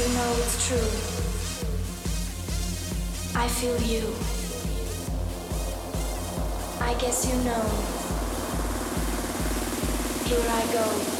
You know it's true. I feel you. I guess you know. Here I go.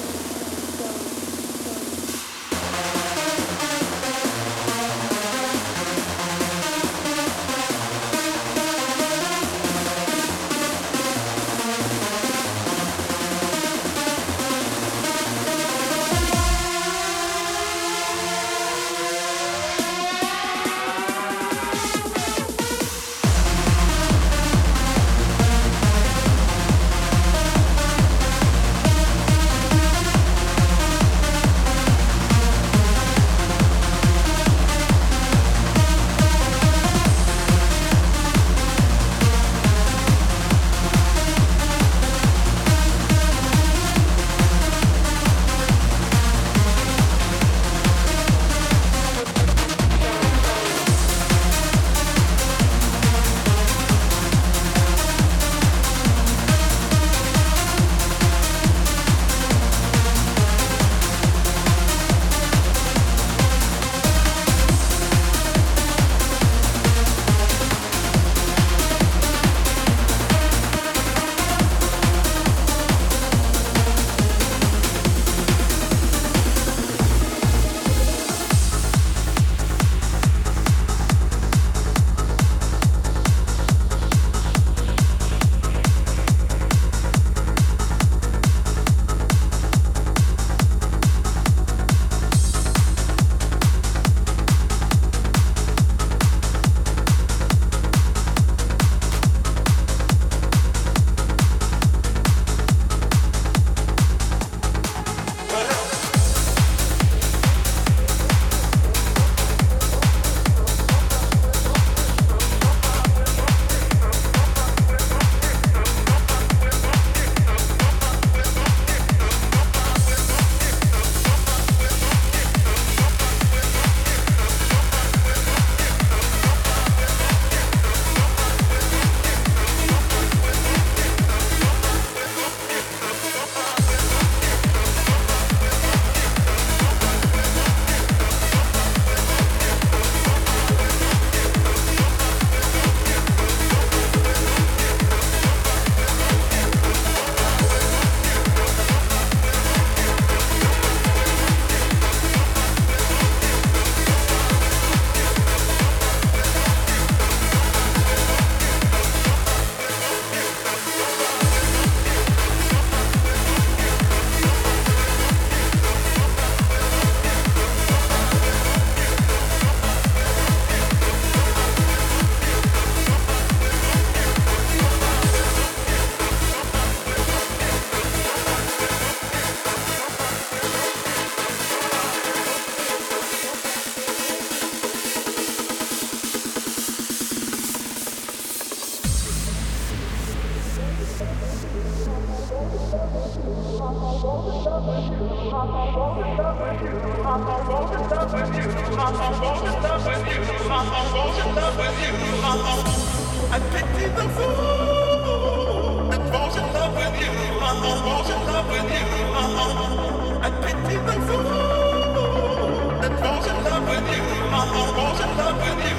falls in love with you.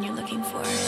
One you're looking for.